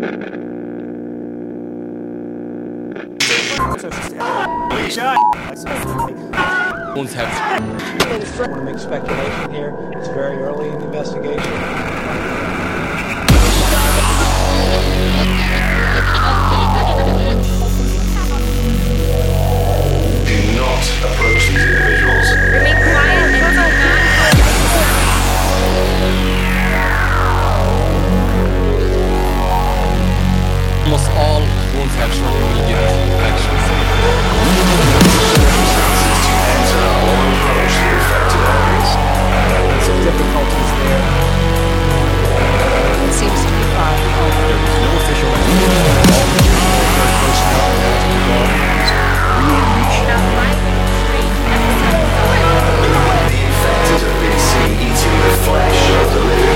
Uns have I want to make speculation here. It's very early in the investigation. Do not approach these individuals. All wounds have short immediate actions. Some difficulties there. Seems to be no official to now migrating straight. The infected seen eating the flesh of the living.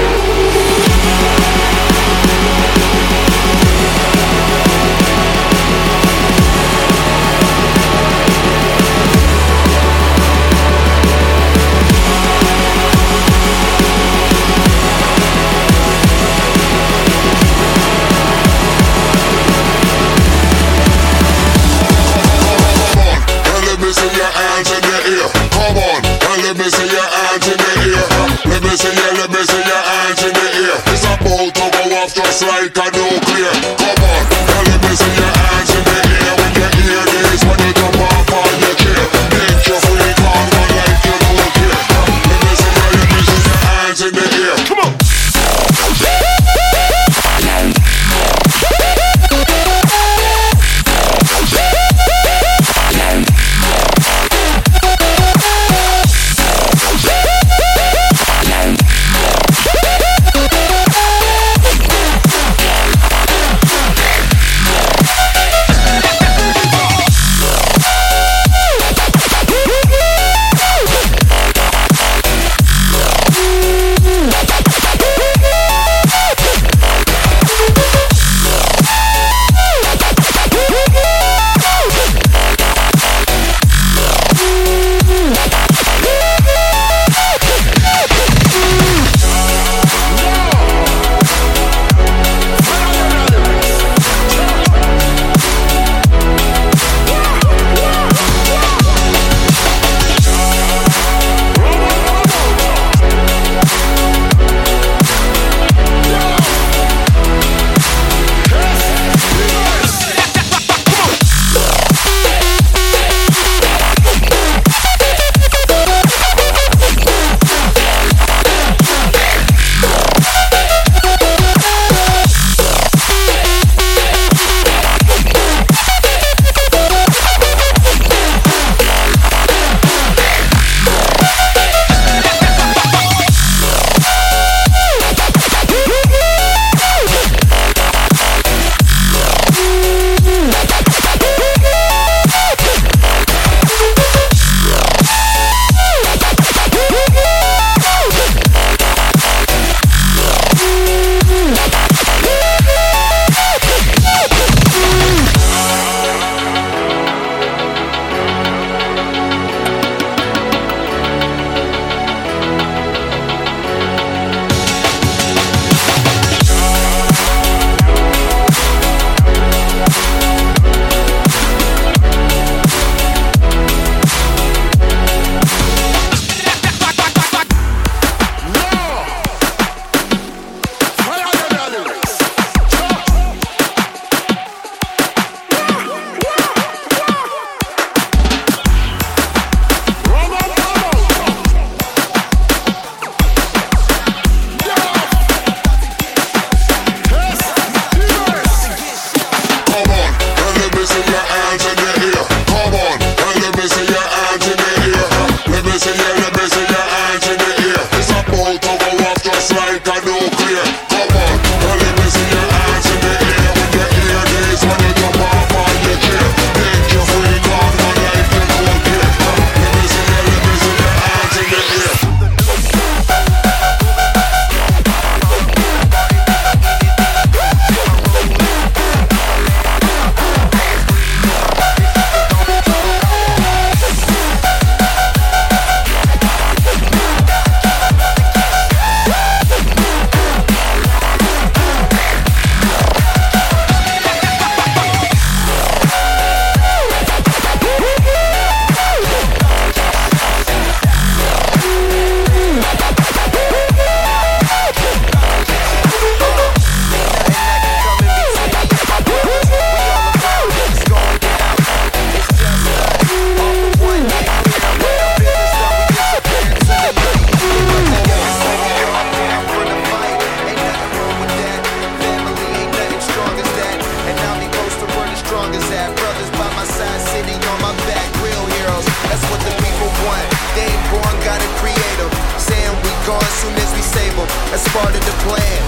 It's part of the plan.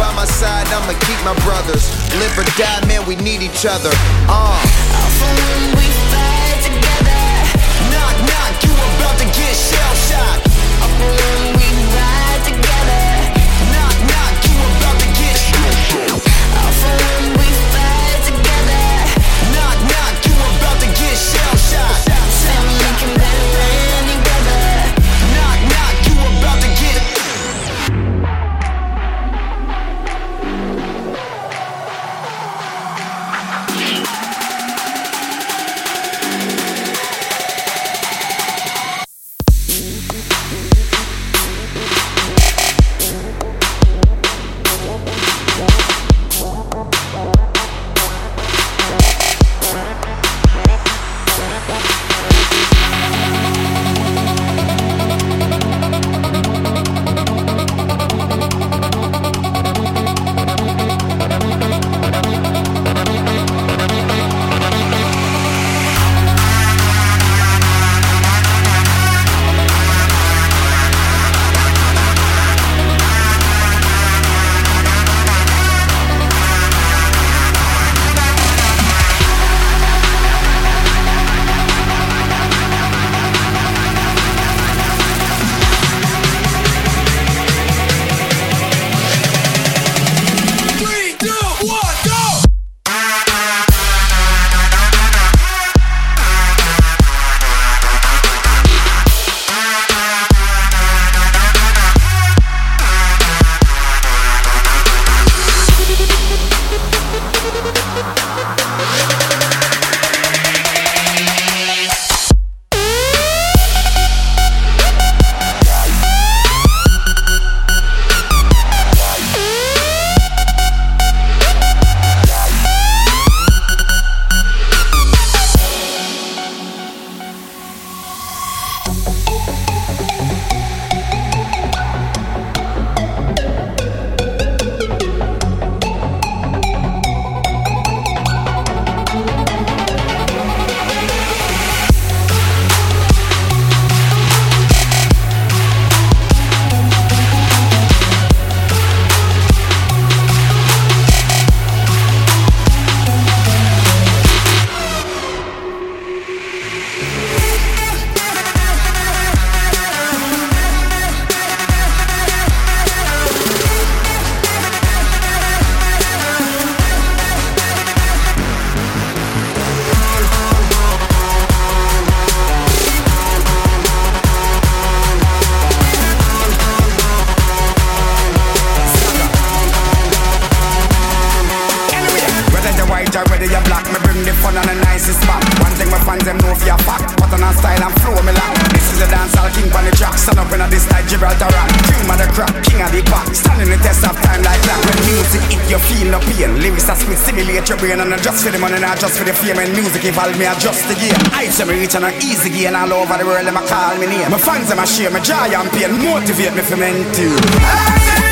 By my side, I'ma keep my brothers. Live or die, man, we need each other. Uh. when we fight together. Knock, knock, you about to get shell shocked. when we ride together. Knock, knock, you about to get shell shocked. when say me reach on an easy gain all over the world, them a call me name. My fans them a share my joy and pain, motivate me for men too.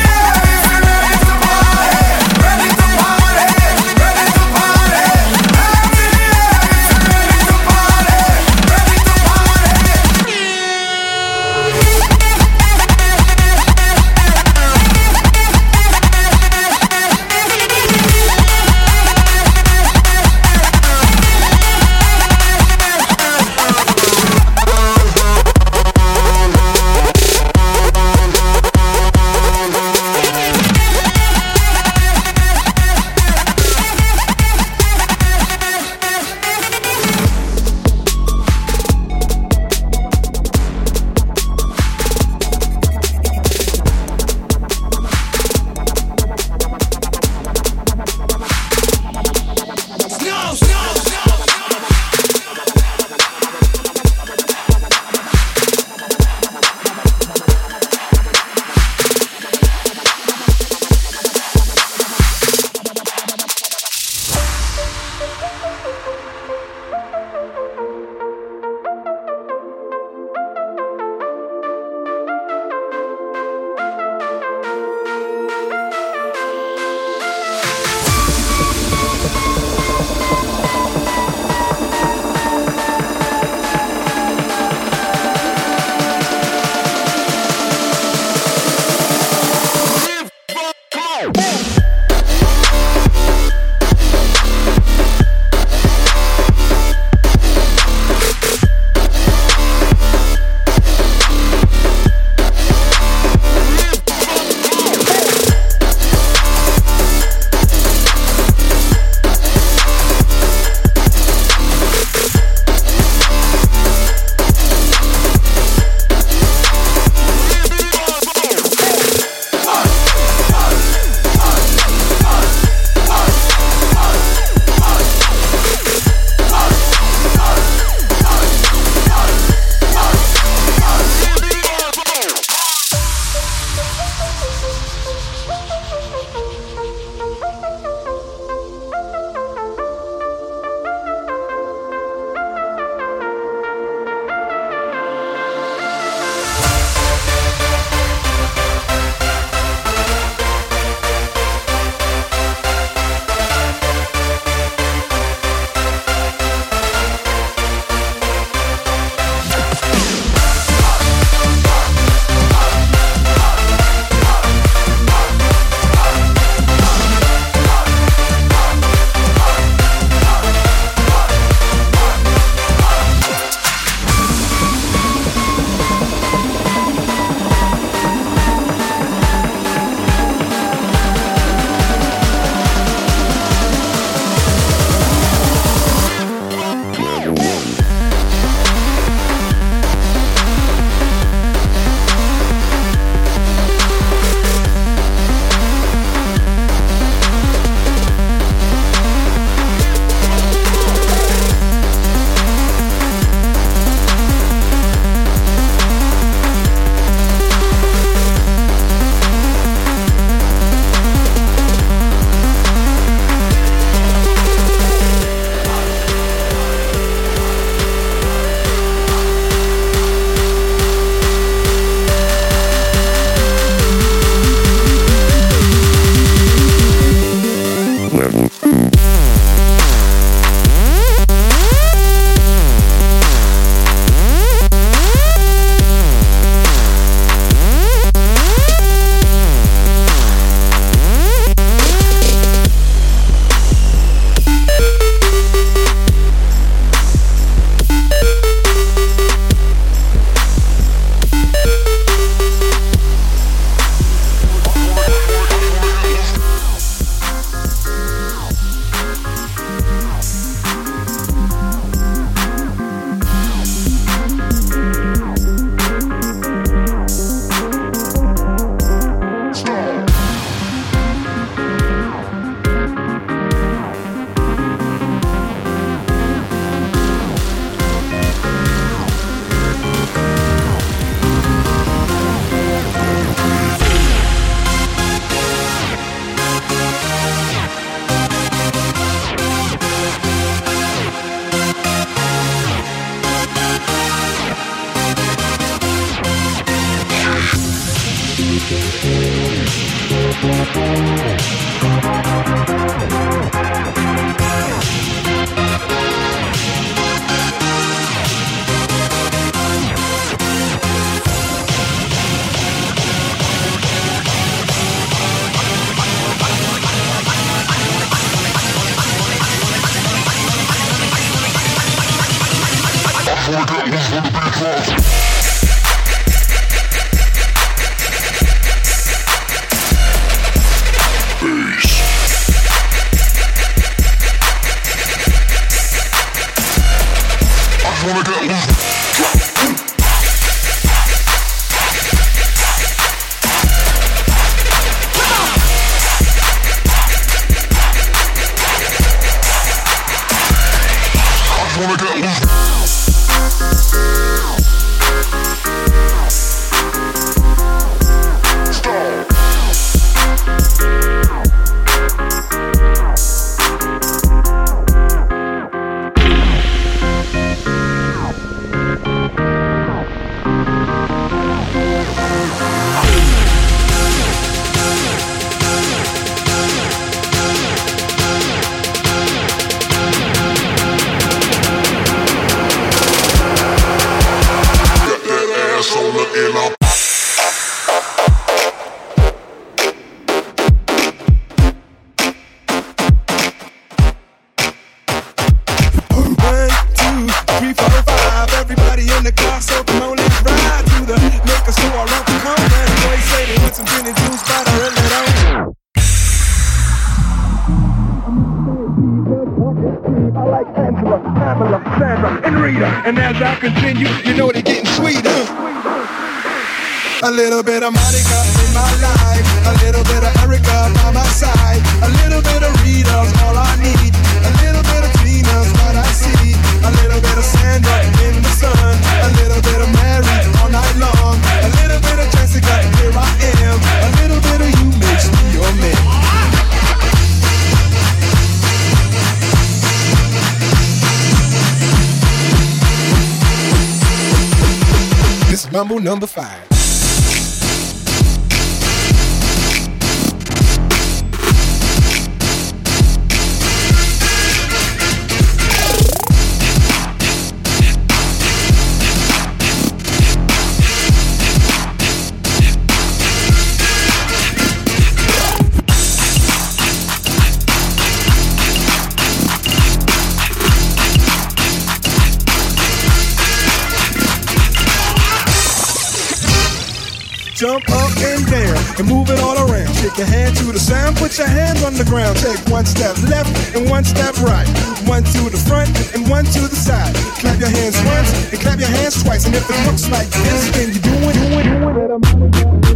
Jump up and down and move it all around. Shake your hand to the sound, put your hands on the ground. Take one step left and one step right. One to the front and one to the side. Clap your hands once and clap your hands twice. And if it looks like this, then you do it, it.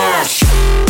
Podcast.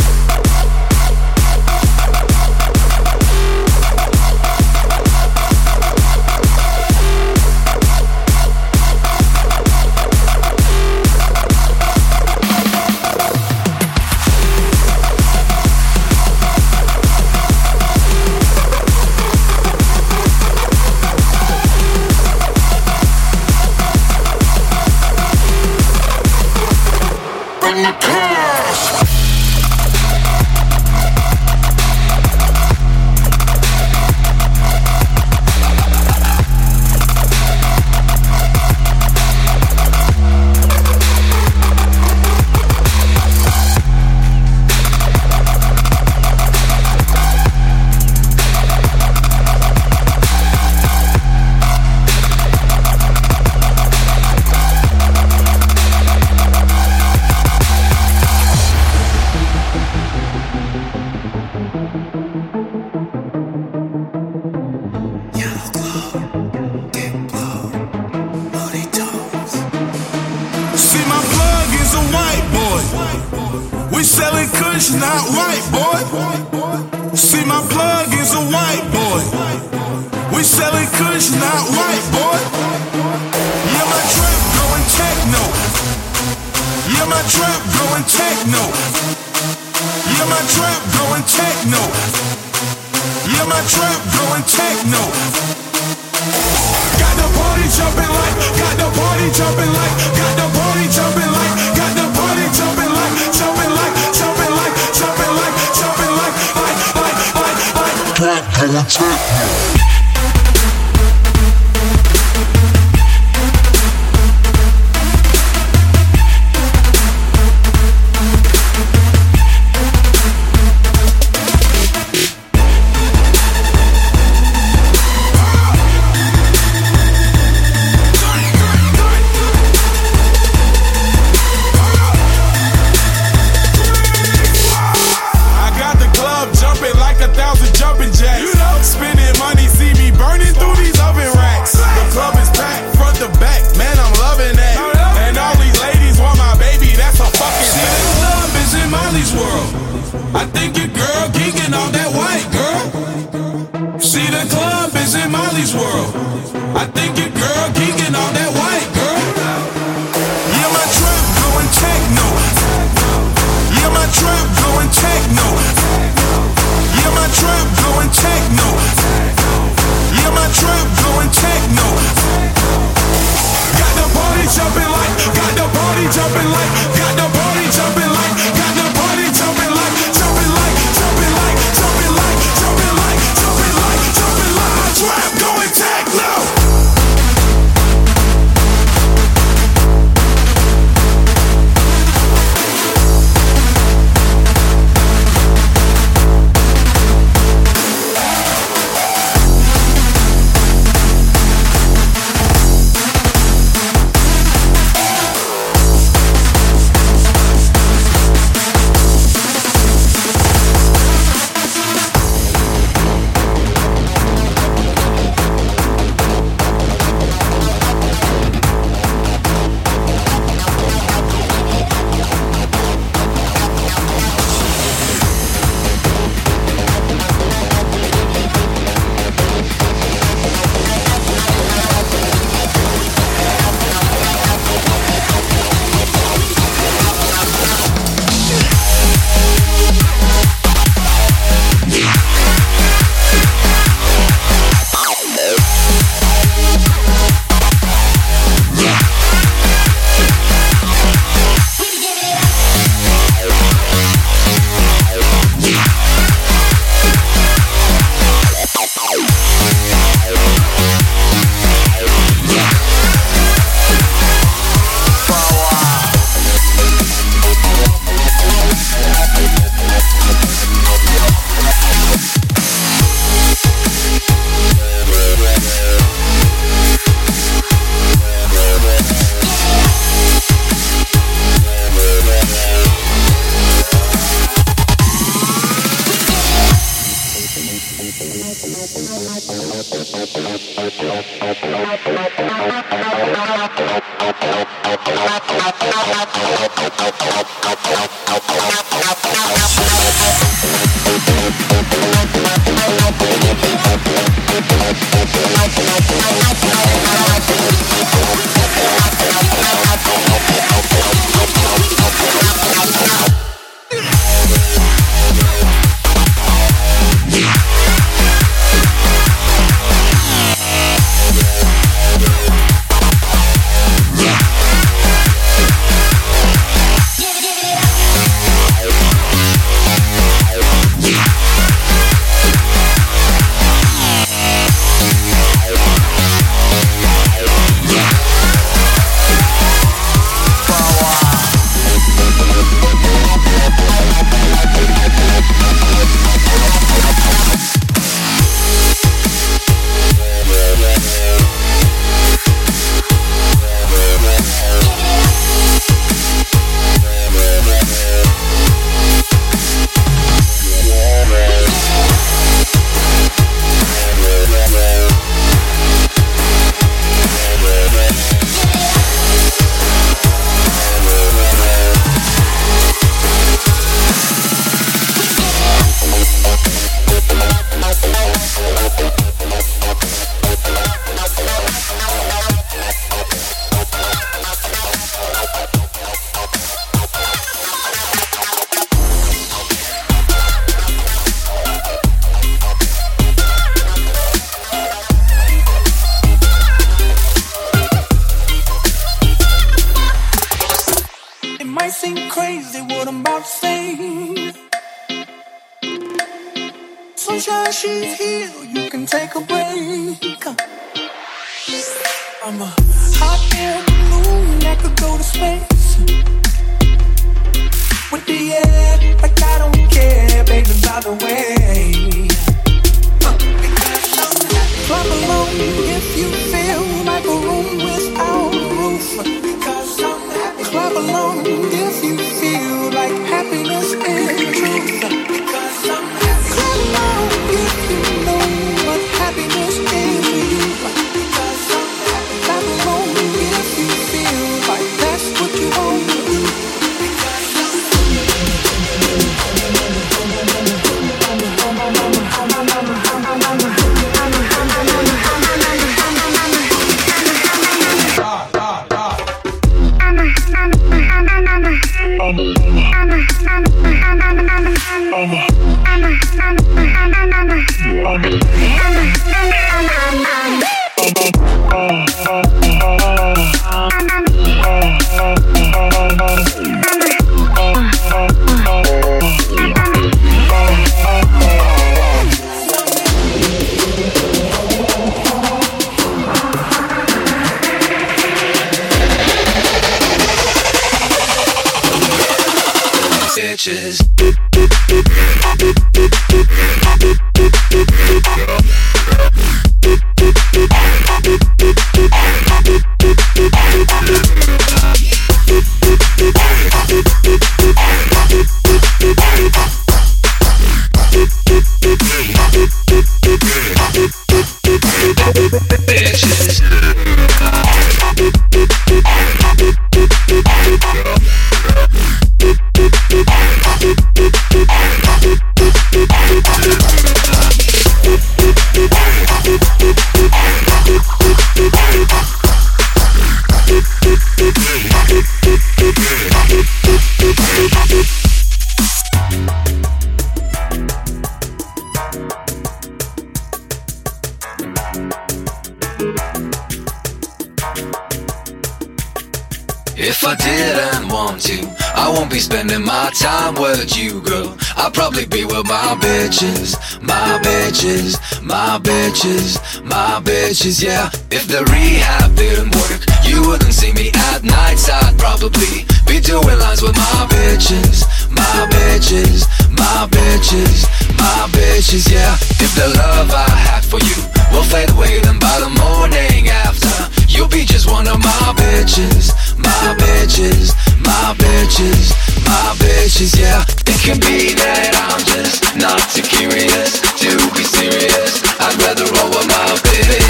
Bitches, yeah. If the rehab didn't work, you wouldn't see me at nights. I'd probably be doing lines with my bitches, my bitches, my bitches, my bitches, yeah. If the love I had for you will fade away, then by the morning after, you'll be just one of my bitches, my bitches, my bitches, my bitches, yeah. It can be that I'm just not too curious to be serious. I'd rather roll with my bitch.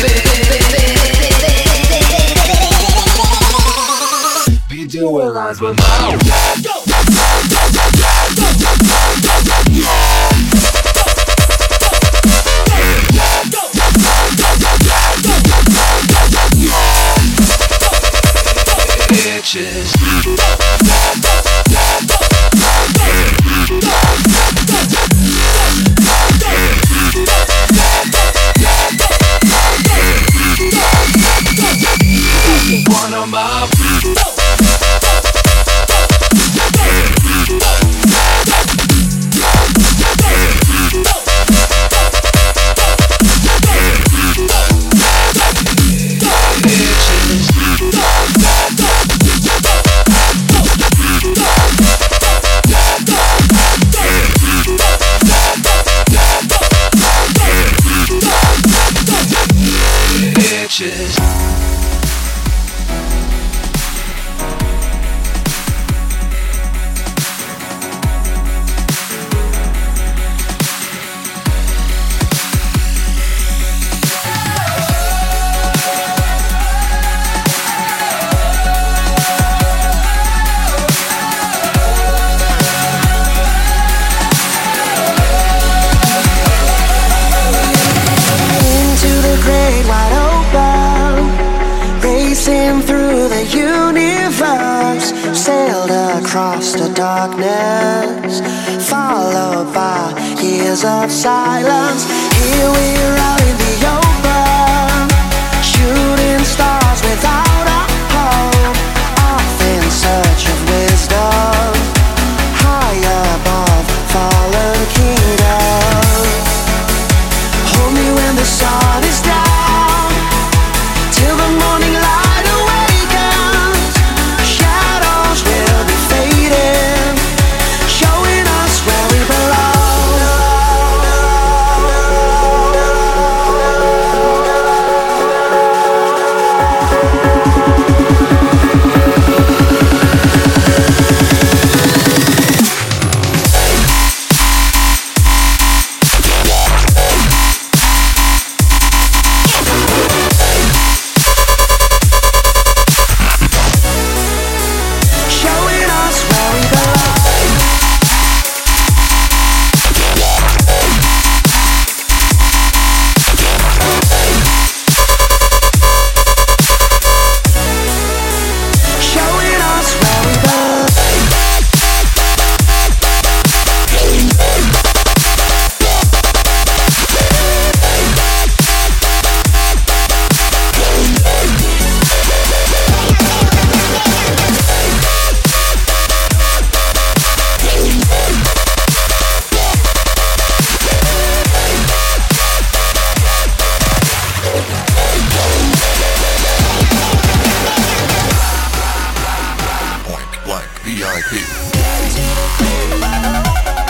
Be doing lines with my across the darkness, followed by years of silence. Here we are in VIP. Point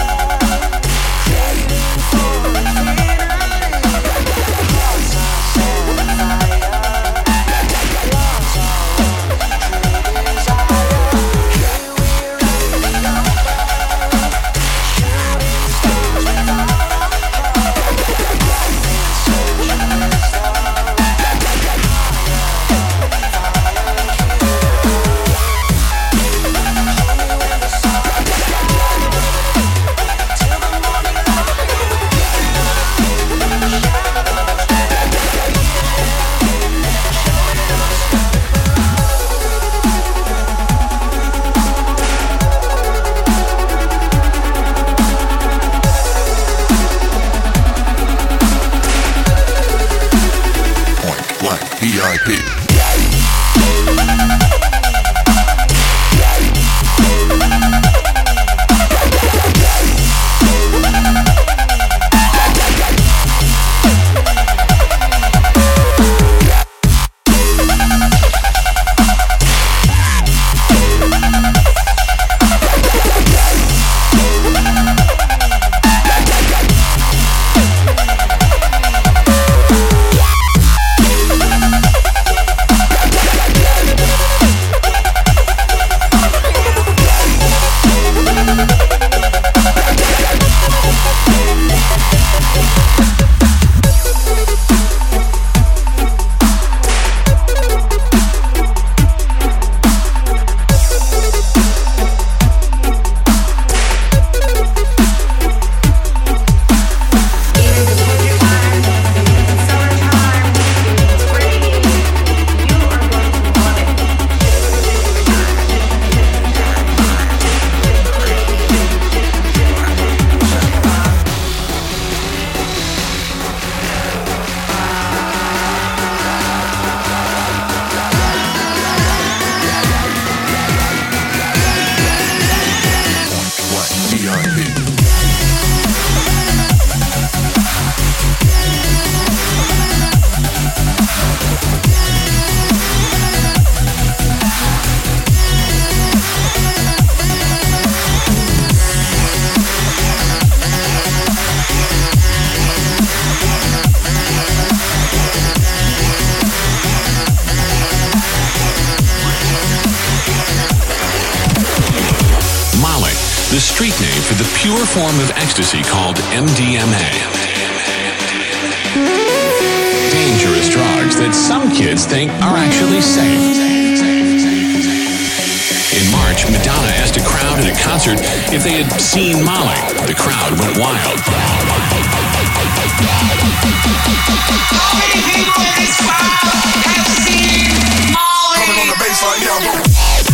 ecstasy called MDMA. Dangerous drugs that some kids think are actually safe. In March, Madonna asked a crowd at a concert if they had seen Molly. The crowd went wild. Coming on the bass right.